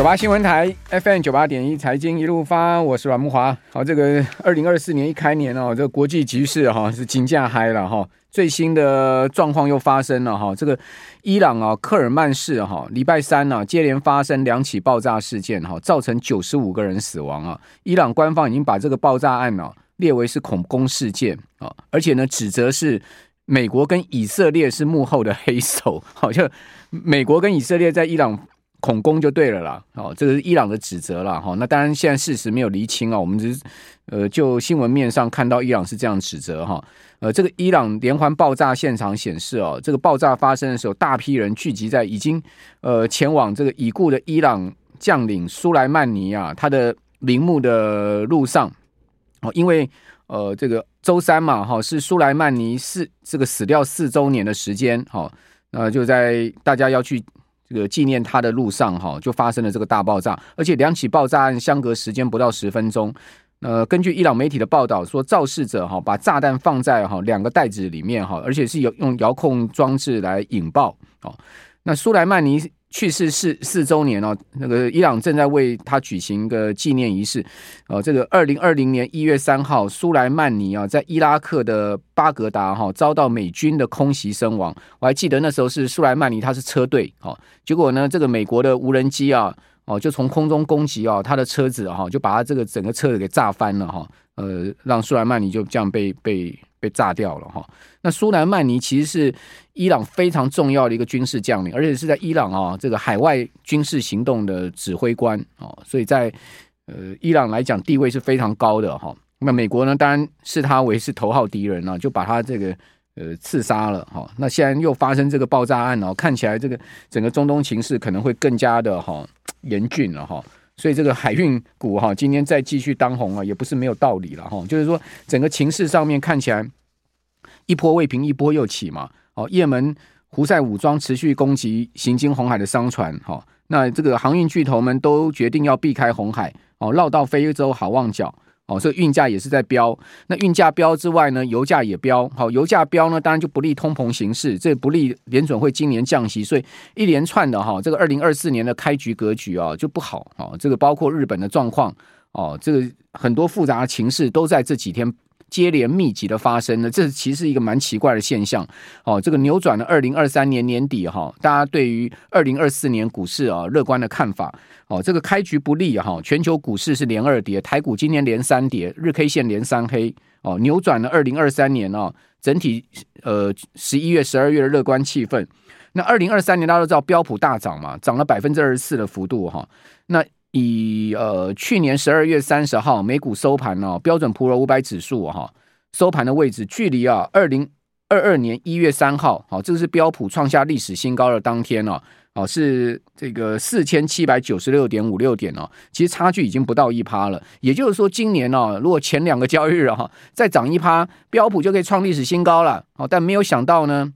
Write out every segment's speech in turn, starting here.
九八新闻台 FM 九八点一财经一路发，我是阮木华。好，这个二零二四年一开年哦，这个国际局势哈是金价嗨了哈，最新的状况又发生了哈，这个伊朗啊克尔曼市哈礼拜三呢接连发生两起爆炸事件哈，造成九十五个人死亡啊。伊朗官方已经把这个爆炸案呢列为是恐攻事件啊，而且呢指责是美国跟以色列是幕后的黑手，好像美国跟以色列在伊朗。恐攻就对了啦，哦，这个是伊朗的指责啦，哈，那当然现在事实没有厘清啊，我们只是呃就新闻面上看到伊朗是这样指责哈，呃，这个伊朗连环爆炸现场显示哦，这个爆炸发生的时候，大批人聚集在已经呃前往这个已故的伊朗将领苏莱曼尼啊他的陵墓的路上，哦，因为呃这个周三嘛，哈，是苏莱曼尼四这个死掉四周年的时间，哈，那就在大家要去。这个纪念他的路上，哈，就发生了这个大爆炸，而且两起爆炸案相隔时间不到十分钟。呃，根据伊朗媒体的报道说，肇事者哈把炸弹放在哈两个袋子里面哈，而且是有用遥控装置来引爆。哦，那苏莱曼尼。去世四四周年哦，那个伊朗正在为他举行一个纪念仪式。哦，这个二零二零年一月三号，苏莱曼尼啊，在伊拉克的巴格达哈遭到美军的空袭身亡。我还记得那时候是苏莱曼尼他是车队，哦，结果呢，这个美国的无人机啊，哦，就从空中攻击啊，他的车子哈，就把他这个整个车子给炸翻了哈，呃，让苏莱曼尼就这样被被。被炸掉了哈，那苏莱曼尼其实是伊朗非常重要的一个军事将领，而且是在伊朗啊这个海外军事行动的指挥官哦，所以在呃伊朗来讲地位是非常高的哈。那美国呢，当然视他为是头号敌人啊，就把他这个呃刺杀了哈。那现在又发生这个爆炸案哦，看起来这个整个中东情势可能会更加的哈严峻了哈。所以这个海运股哈，今天再继续当红啊，也不是没有道理了哈。就是说，整个情势上面看起来一波未平，一波又起嘛。哦，也门胡塞武装持续攻击行经红海的商船，哈，那这个航运巨头们都决定要避开红海，哦，绕到非洲好望角。哦，所以运价也是在飙。那运价飙之外呢，油价也飙。好，油价飙呢，当然就不利通膨形势，这不利联准会今年降息。所以一连串的哈，这个二零二四年的开局格局啊就不好。哦，这个包括日本的状况，哦，这个很多复杂的情势都在这几天。接连密集的发生呢，这其实是一个蛮奇怪的现象。哦，这个扭转了二零二三年年底哈，大家对于二零二四年股市啊乐观的看法。哦，这个开局不利哈，全球股市是连二跌，台股今年连三跌，日 K 线连三黑。哦，扭转了二零二三年哦，整体呃十一月、十二月的乐观气氛。那二零二三年大家都知道标普大涨嘛，涨了百分之二十四的幅度哈。那以呃去年十二月三十号美股收盘呢，标准普尔五百指数哈收盘的位置，距离啊二零二二年一月三号，好，这个是标普创下历史新高的当天哦，哦是这个四千七百九十六点五六点哦，其实差距已经不到一趴了。也就是说，今年呢，如果前两个交易日哈再涨一趴，标普就可以创历史新高了。哦，但没有想到呢，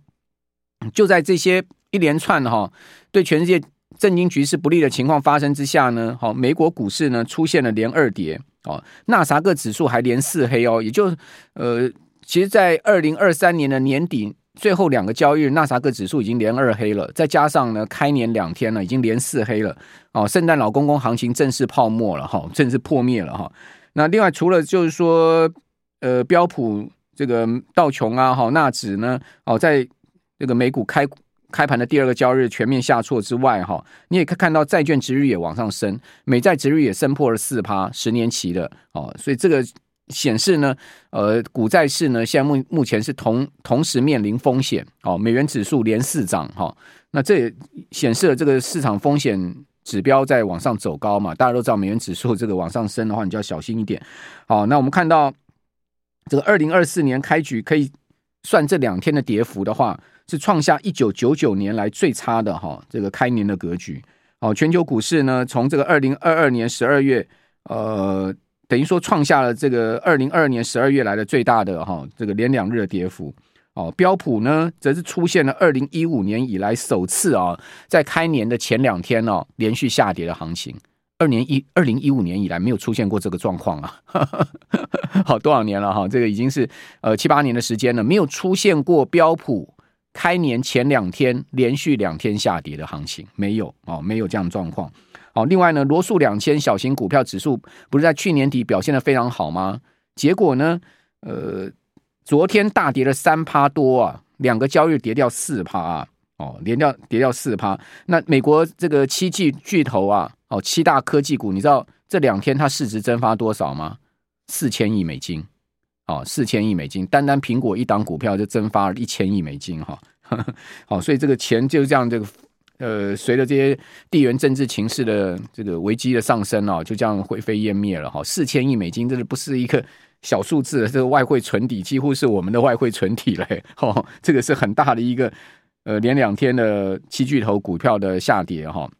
就在这些一连串哈对全世界。震惊局势不利的情况发生之下呢，好，美国股市呢出现了连二跌，哦，纳萨克指数还连四黑哦，也就呃，其实，在二零二三年的年底最后两个交易日，纳萨克指数已经连二黑了，再加上呢开年两天呢，已经连四黑了，哦，圣诞老公公行情正式泡沫了哈，正式破灭了哈。那另外除了就是说，呃，标普这个道琼啊，哈，纳指呢，哦，在这个美股开。开盘的第二个交易日全面下挫之外，哈，你也可以看到债券殖率也往上升，美债殖率也升破了四趴，十年期的哦，所以这个显示呢，呃，股债市呢现在目目前是同同时面临风险哦，美元指数连四涨哈，那这也显示了这个市场风险指标在往上走高嘛，大家都知道美元指数这个往上升的话，你就要小心一点。好，那我们看到这个二零二四年开局可以算这两天的跌幅的话。是创下一九九九年来最差的哈这个开年的格局哦，全球股市呢，从这个二零二二年十二月，呃，等于说创下了这个二零二二年十二月来的最大的哈、哦，这个连两日的跌幅。哦，标普呢，则是出现了二零一五年以来首次啊、在开年的前两天哦，连续下跌的行情。二年一二零一五年以来没有出现过这个状况啊，好多少年了哈，这个已经是呃七八年的时间了，没有出现过标普开年前两天连续两天下跌的行情，没有哦，没有这样的状况。好，另外呢，罗素两千小型股票指数不是在去年底表现的非常好吗？结果呢，呃，昨天大跌了三趴多啊，两个交易日跌掉四趴啊。哦，连掉跌掉四趴。那美国这个七巨巨头啊，哦，七大科技股，你知道这两天它市值蒸发多少吗？四千亿美金。哦，四千亿美金，单单苹果一档股票就蒸发了一千亿美金哈。好，所以这个钱就是这样，这个呃，随着这些地缘政治情势的这个危机的上升哦，就这样灰飞烟灭了哈。四千亿美金，这是不是一个小数字？这个外汇存底几乎是我们的外汇存底嘞。哦，这个是很大的一个。呃，连两天的七巨头股票的下跌哈，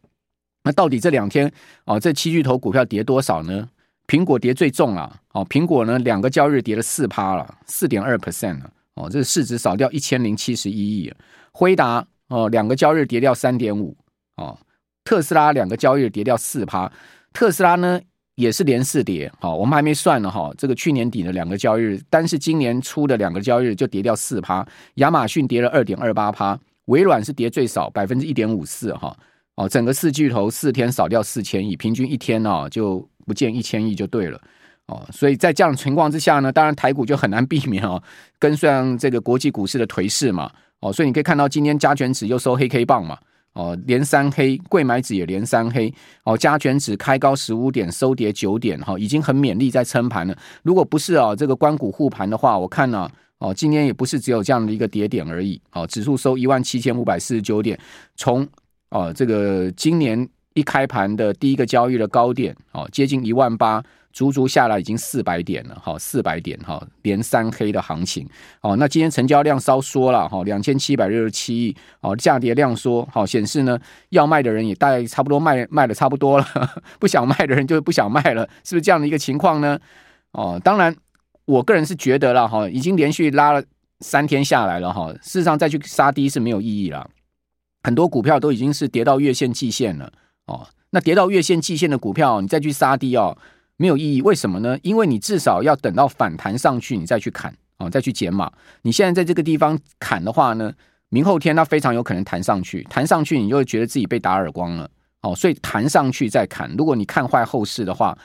那到底这两天哦，这七巨头股票跌多少呢？苹果跌最重啊，哦，苹果呢两个交易日跌了四趴了，四点二 percent 了，哦，这市值少掉一千零七十一亿。辉达哦，两个交易日跌掉三点五，哦，特斯拉两个交易日跌掉四趴，特斯拉呢也是连四跌，好，我们还没算呢哈，这个去年底的两个交易日，单是今年初的两个交易日就跌掉四趴，亚马逊跌了二点二八趴。微软是跌最少百分之一点五四哈，哦，整个四巨头四天少掉四千亿，平均一天哦就不见一千亿就对了哦，所以在这样情况之下呢，当然台股就很难避免哦跟上这个国际股市的颓势嘛哦，所以你可以看到今天加权指又收黑 K 棒嘛哦，连三黑，柜买指也连三黑哦，加权指开高十五点收跌九点哈，已经很勉力在撑盘了。如果不是啊这个关谷护盘的话，我看呢。哦，今天也不是只有这样的一个跌点而已。哦，指数收一万七千五百四十九点，从哦这个今年一开盘的第一个交易的高点，哦接近一万八，足足下来已经四百点了。好，四百点哈，连三黑的行情。哦，那今天成交量稍缩了，哈，两千七百六十七亿。哦，价跌量缩，好显示呢，要卖的人也大概差不多卖卖的差不多了，不想卖的人就不想卖了，是不是这样的一个情况呢？哦，当然。我个人是觉得了哈，已经连续拉了三天下来了哈，事实上再去杀低是没有意义了。很多股票都已经是跌到月线、季线了哦。那跌到月线、季线的股票，你再去杀低哦，没有意义。为什么呢？因为你至少要等到反弹上去，你再去砍哦，再去减码。你现在在这个地方砍的话呢，明后天它非常有可能弹上去，弹上去你就会觉得自己被打耳光了哦。所以弹上去再砍，如果你看坏后市的话，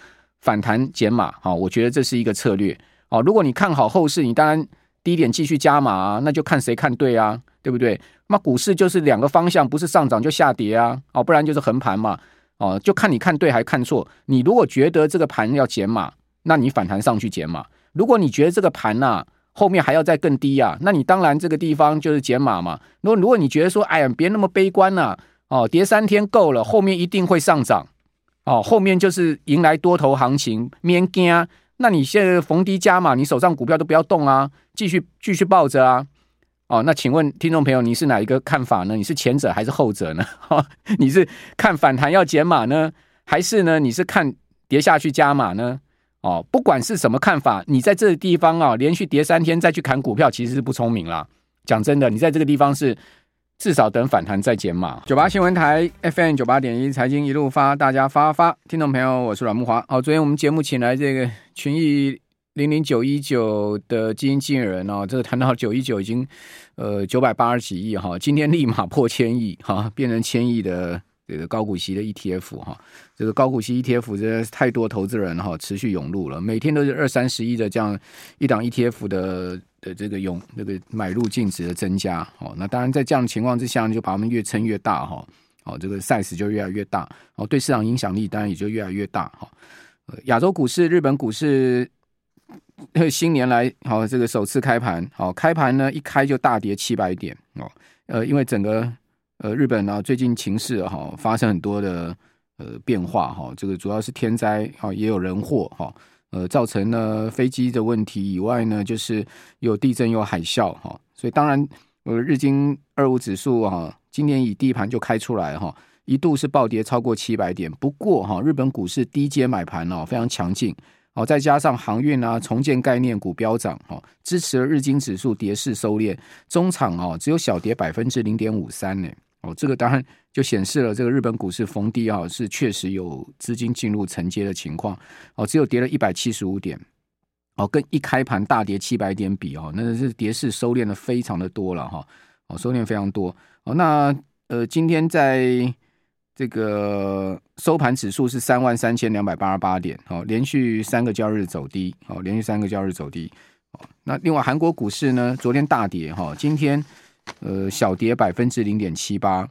反弹减码哦，我觉得这是一个策略。哦，如果你看好后市，你当然低点继续加码啊，那就看谁看对啊，对不对？那股市就是两个方向，不是上涨就下跌啊，哦，不然就是横盘嘛，哦，就看你看对还看错。你如果觉得这个盘要减码，那你反弹上去减码；如果你觉得这个盘呐、啊、后面还要再更低啊，那你当然这个地方就是减码嘛。如果如果你觉得说，哎呀，别那么悲观呐、啊，哦，跌三天够了，后面一定会上涨，哦，后面就是迎来多头行情，免惊。那你现在逢低加码，你手上股票都不要动啊，继续继续抱着啊。哦，那请问听众朋友，你是哪一个看法呢？你是前者还是后者呢？哈，你是看反弹要减码呢，还是呢？你是看跌下去加码呢？哦，不管是什么看法，你在这个地方啊，连续跌三天再去砍股票，其实是不聪明啦。讲真的，你在这个地方是。至少等反弹再减码。九八新闻台 FM 九八点一财经一路发，大家发发。听众朋友，我是阮慕华。好，昨天我们节目请来这个群益零零九一九的基金经理人哦，这个谈到九一九已经呃九百八十几亿哈，今天立马破千亿哈，变成千亿的这个高股息的 ETF 哈，这个高股息 ETF 这太多投资人哈持续涌入了，每天都是二三十亿的这样一档 ETF 的。的这个用那个买入净值的增加，哦，那当然在这样的情况之下，就把他们越撑越大，哈，哦，这个 size 就越来越大，哦，对市场影响力当然也就越来越大，哈。亚洲股市、日本股市，新年来，好，这个首次开盘，好，开盘呢一开就大跌七百点，哦，呃，因为整个呃日本呢最近情势哈发生很多的呃变化，哈，这个主要是天灾，哈，也有人祸，哈。呃，造成了飞机的问题以外呢，就是有地震有海啸哈，所以当然呃日经二五指数哈，今年以第一盘就开出来哈，一度是暴跌超过七百点。不过哈，日本股市低阶买盘哦非常强劲哦，再加上航运啊、重建概念股飙涨哦，支持了日经指数跌势收敛，中场哦只有小跌百分之零点五三呢。哦，这个当然就显示了这个日本股市逢低啊是确实有资金进入承接的情况哦，只有跌了一百七十五点。哦，跟一开盘大跌七百点比哦，那是跌势收敛的非常的多了哈。哦，收敛非常多。哦，那呃，今天在这个收盘指数是三万三千两百八十八点，哦，连续三个交易日走低，哦，连续三个交易日走低。哦，那另外韩国股市呢，昨天大跌哈，今天呃小跌百分之零点七八。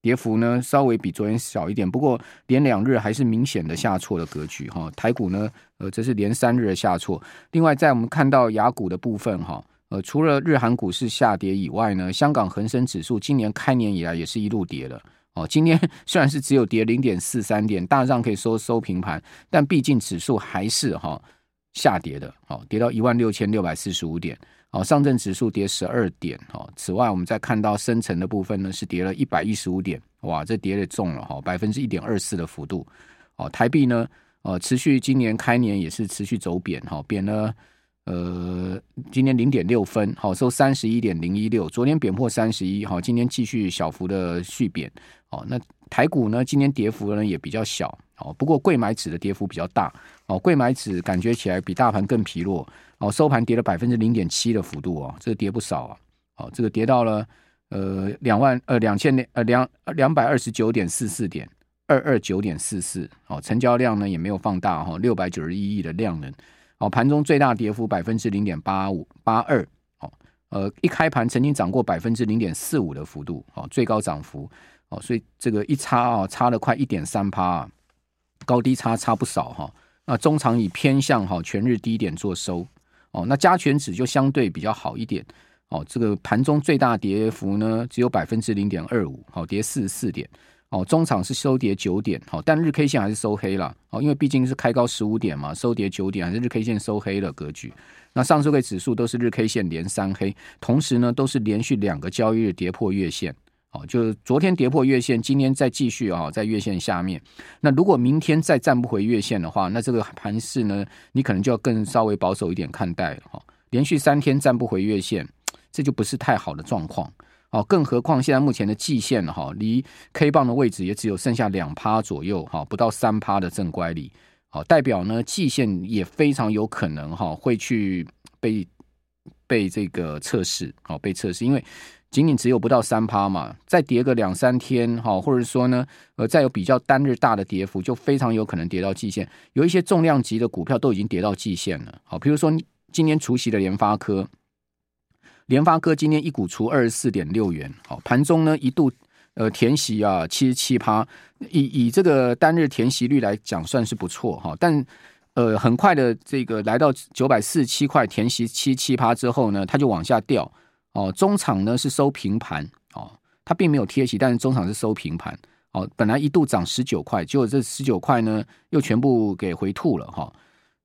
跌幅呢稍微比昨天小一点，不过连两日还是明显的下挫的格局哈。台股呢，呃，这是连三日的下挫。另外，在我们看到雅股的部分哈，呃，除了日韩股市下跌以外呢，香港恒生指数今年开年以来也是一路跌了哦。今天 虽然是只有跌零点四三点，大上可以收收平盘，但毕竟指数还是哈下跌的，哦，跌到一万六千六百四十五点。哦，上证指数跌十二点，哦，此外，我们再看到深成的部分呢，是跌了一百一十五点，哇，这跌的重了哈，百分之一点二四的幅度。哦，台币呢，呃，持续今年开年也是持续走贬，哈，贬了，呃，今天零点六分，好，收三十一点零一六，昨天贬破三十一，好，今天继续小幅的续贬，哦，那台股呢，今天跌幅呢也比较小，哦，不过柜买指的跌幅比较大，哦，柜买指感觉起来比大盘更疲弱。哦，收盘跌了百分之零点七的幅度哦，这个跌不少啊。哦，这个跌到了呃两万呃两千两呃两两百二十九点四四点二二九点四四。哦，成交量呢也没有放大哈，六百九十一亿的量能。哦，盘中最大跌幅百分之零点八五八二。哦，呃，一开盘曾经涨过百分之零点四五的幅度。哦，最高涨幅。哦，所以这个一差啊，差了快一点三趴，高低差差不少哈。那中场以偏向哈全日低点做收。哦，那加权指就相对比较好一点。哦，这个盘中最大跌幅呢只有百分之零点二五，好，跌四十四点。哦，中场是收跌九点，好，但日 K 线还是收黑了。哦，因为毕竟是开高十五点嘛，收跌九点还是日 K 线收黑的格局。那上周的指数都是日 K 线连三黑，同时呢都是连续两个交易日跌破月线。哦，就是昨天跌破月线，今天再继续啊，在月线下面。那如果明天再站不回月线的话，那这个盘势呢，你可能就要更稍微保守一点看待了哈。连续三天站不回月线，这就不是太好的状况。哦，更何况现在目前的季线哈，离 K 棒的位置也只有剩下两趴左右哈，不到三趴的正乖离。好，代表呢季线也非常有可能哈会去被被这个测试，好被测试，因为。仅仅只有不到三趴嘛，再跌个两三天哈，或者说呢，呃，再有比较单日大的跌幅，就非常有可能跌到季线。有一些重量级的股票都已经跌到季线了。好，比如说今天除夕的联发科，联发科今天一股除二十四点六元，好，盘中呢一度呃填息啊七十七趴，以以这个单日填息率来讲算是不错哈，但呃很快的这个来到九百四十七块填息七七趴之后呢，它就往下掉。哦，中场呢是收平盘哦，它并没有贴息，但是中场是收平盘哦。本来一度涨十九块，结果这十九块呢又全部给回吐了哈、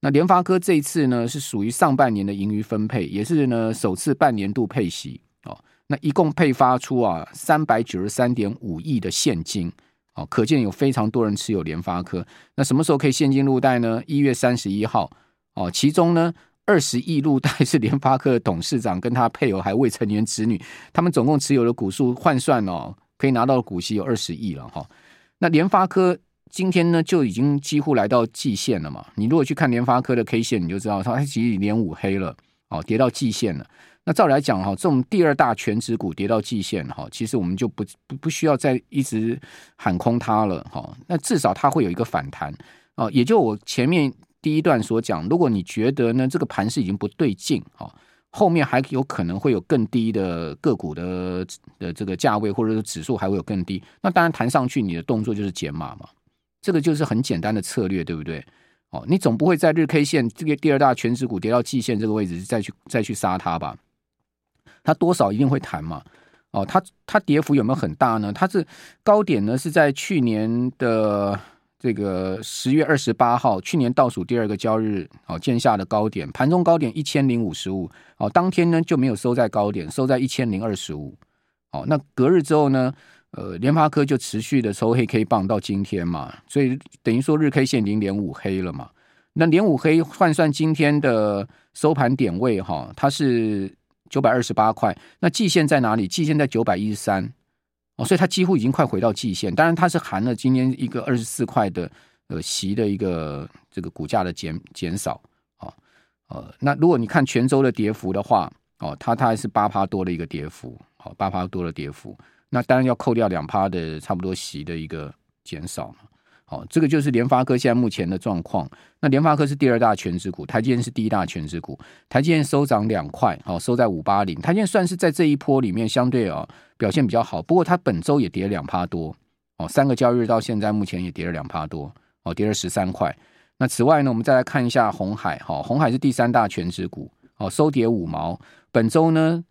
那联发科这一次呢是属于上半年的盈余分配，也是呢首次半年度配息哦。那一共配发出啊三百九十三点五亿的现金哦，可见有非常多人持有联发科。那什么时候可以现金入袋呢？一月三十一号哦，其中呢。二十亿入袋是联发科的董事长跟他配偶还未成年子女，他们总共持有的股数换算哦，可以拿到股息有二十亿了哈。那联发科今天呢就已经几乎来到季线了嘛。你如果去看联发科的 K 线，你就知道它其实已经连五黑了哦，跌到季线了。那照理来讲哈，这种第二大全值股跌到季线哈，其实我们就不不不需要再一直喊空它了哈。那至少它会有一个反弹哦，也就我前面。第一段所讲，如果你觉得呢这个盘是已经不对劲啊，后面还有可能会有更低的个股的的这个价位，或者是指数还会有更低，那当然弹上去，你的动作就是减码嘛，这个就是很简单的策略，对不对？哦，你总不会在日 K 线这个第二大权值股跌到季线这个位置再去再去杀它吧？它多少一定会弹嘛？哦，它它跌幅有没有很大呢？它是高点呢是在去年的。这个十月二十八号，去年倒数第二个交易日，哦，见下的高点，盘中高点一千零五十五，哦，当天呢就没有收在高点，收在一千零二十五，哦，那隔日之后呢，呃，联发科就持续的抽黑 K 棒到今天嘛，所以等于说日 K 线已经连五黑了嘛。那连五黑换算今天的收盘点位哈，它是九百二十八块。那季线在哪里？季线在九百一十三哦，所以它几乎已经快回到季线。当然它是含了今天一个二十四块的呃息的一个这个股价的减减少啊呃，那如果你看全周的跌幅的话哦，它它还是八趴多的一个跌幅，好八趴多的跌幅。那当然要扣掉两趴的差不多息的一个减少嘛，好，这个就是联发科现在目前的状况。那联发科是第二大权值股，台积电是第一大权值股。台积电收涨两块，好，收在五八零。台积电算是在这一波里面相对啊表现比较好，不过它本周也跌两趴多，哦，三个交易日到现在目前也跌了两趴多，哦，跌了十三块。那此外呢，我们再来看一下鸿海，哈，鸿海是第三大权值股，哦，收跌五毛，本周呢。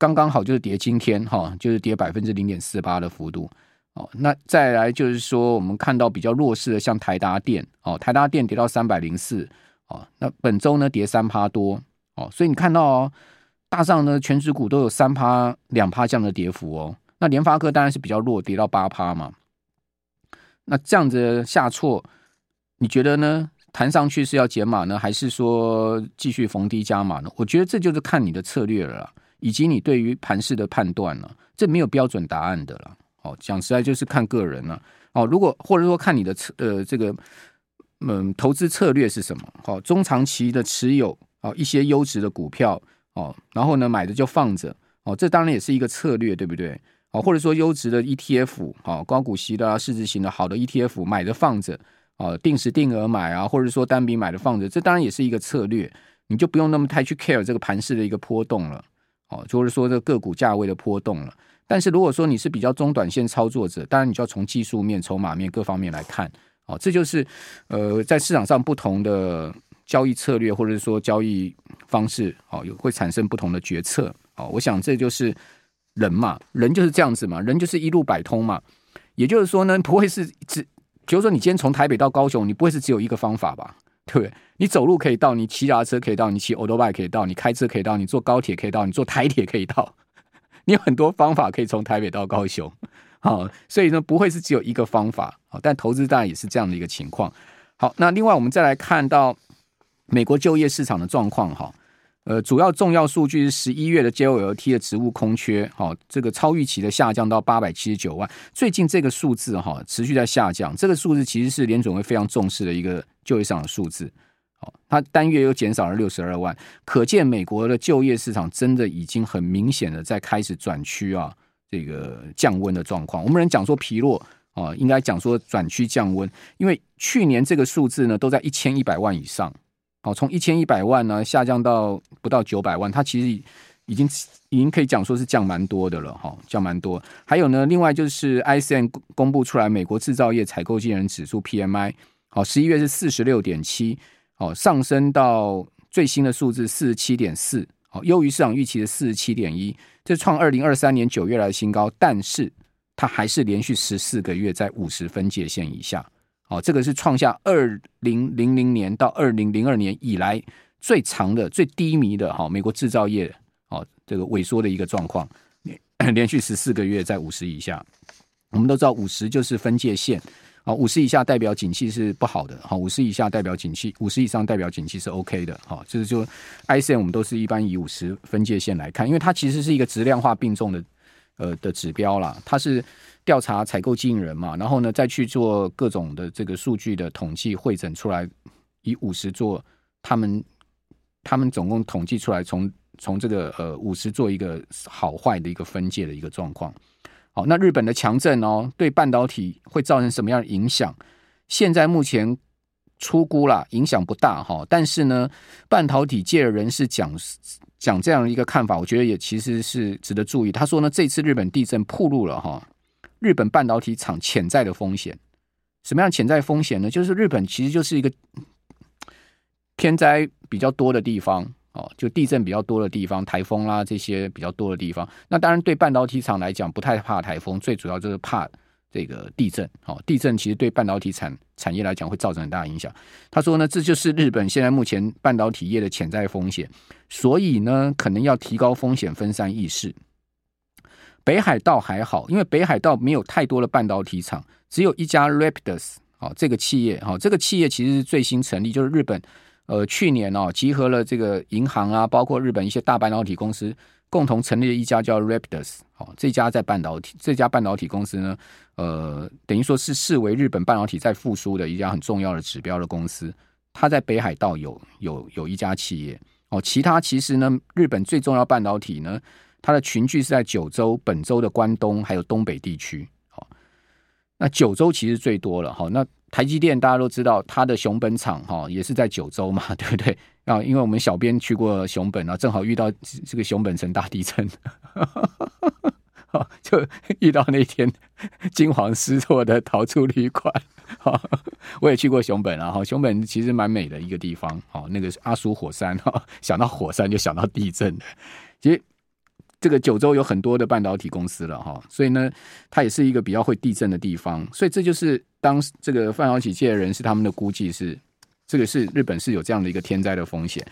刚刚好就是跌今天哈，就是跌百分之零点四八的幅度哦。那再来就是说，我们看到比较弱势的，像台达电哦，台达电跌到三百零四哦。那本周呢跌三趴多哦，所以你看到哦，大上呢全指股都有三趴两趴这样的跌幅哦。那联发科当然是比较弱，跌到八趴嘛。那这样子下挫，你觉得呢？弹上去是要减码呢，还是说继续逢低加码呢？我觉得这就是看你的策略了。以及你对于盘势的判断了，这没有标准答案的了。哦，讲实在就是看个人了。哦，如果或者说看你的策呃这个嗯投资策略是什么？哦，中长期的持有哦一些优质的股票哦，然后呢买的就放着哦，这当然也是一个策略，对不对？哦，或者说优质的 ETF 哦，高股息的啊，市值型的好的 ETF 买着放着哦，定时定额买啊，或者说单笔买的放着，这当然也是一个策略，你就不用那么太去 care 这个盘势的一个波动了。哦，就是说这个股价位的波动了。但是如果说你是比较中短线操作者，当然你就要从技术面、筹码面各方面来看。哦，这就是呃，在市场上不同的交易策略或者说交易方式，哦，有会产生不同的决策。哦，我想这就是人嘛，人就是这样子嘛，人就是一路百通嘛。也就是说呢，不会是只，比如说你今天从台北到高雄，你不会是只有一个方法吧？对不对，你走路可以到，你骑脚车可以到，你骑欧兜拜可以到，你开车可以到，你坐高铁可以到，你坐台铁可以到，你有很多方法可以从台北到高雄，好，所以呢，不会是只有一个方法，好但投资当然也是这样的一个情况。好，那另外我们再来看到美国就业市场的状况，哈。呃，主要重要数据是十一月的 JOLT 的职务空缺，好，这个超预期的下降到八百七十九万。最近这个数字哈持续在下降，这个数字其实是联准会非常重视的一个就业市场的数字。好，它单月又减少了六十二万，可见美国的就业市场真的已经很明显的在开始转趋啊，这个降温的状况。我们人讲说疲弱啊，应该讲说转趋降温，因为去年这个数字呢都在一千一百万以上。好，从一千一百万呢下降到不到九百万，它其实已经已经可以讲说是降蛮多的了，哈，降蛮多。还有呢，另外就是 ISM 公布出来美国制造业采购经理人指数 PMI，好，十一月是四十六点七，哦，上升到最新的数字四十七点四，好，优于市场预期的四十七点一，这创二零二三年九月来的新高，但是它还是连续十四个月在五十分界线以下。哦，这个是创下二零零零年到二零零二年以来最长的、最低迷的哈，美国制造业哦，这个萎缩的一个状况，连连续十四个月在五十以下。我们都知道五十就是分界线，啊，五十以下代表景气是不好的，哈，五十以下代表景气，五十以上代表景气是 OK 的，哈，就是说 ISM 我们都是一般以五十分界线来看，因为它其实是一个质量化并重的呃的指标啦，它是。调查采购经营人嘛，然后呢，再去做各种的这个数据的统计汇整出来，以五十做他们他们总共统计出来从，从从这个呃五十做一个好坏的一个分界的一个状况。好，那日本的强震哦，对半导体会造成什么样的影响？现在目前出估啦，影响不大哈。但是呢，半导体界的人士讲讲这样一个看法，我觉得也其实是值得注意。他说呢，这次日本地震暴露了哈。日本半导体厂潜在的风险，什么样潜在风险呢？就是日本其实就是一个天灾比较多的地方哦，就地震比较多的地方，台风啦这些比较多的地方。那当然对半导体厂来讲不太怕台风，最主要就是怕这个地震。哦，地震其实对半导体产产业来讲会造成很大影响。他说呢，这就是日本现在目前半导体业的潜在风险，所以呢，可能要提高风险分散意识。北海道还好，因为北海道没有太多的半导体厂，只有一家 Rapidus 好，这个企业好，这个企业其实是最新成立，就是日本呃去年哦集合了这个银行啊，包括日本一些大半导体公司共同成立了一家叫 Rapidus 哦，这家在半导体这家半导体公司呢，呃等于说是视为日本半导体在复苏的一家很重要的指标的公司，它在北海道有有有一家企业哦，其他其实呢日本最重要半导体呢。它的群聚是在九州、本州的关东还有东北地区。好，那九州其实最多了。好，那台积电大家都知道，它的熊本厂哈也是在九州嘛，对不对？啊，因为我们小编去过熊本啊，正好遇到这个熊本城大地震，好，就遇到那天惊慌失措的逃出旅馆。好，我也去过熊本啊，哈，熊本其实蛮美的一个地方。好，那个阿苏火山哈，想到火山就想到地震，其实。这个九州有很多的半导体公司了哈，所以呢，它也是一个比较会地震的地方，所以这就是当这个半导体界的人士他们的估计是，这个是日本是有这样的一个天灾的风险。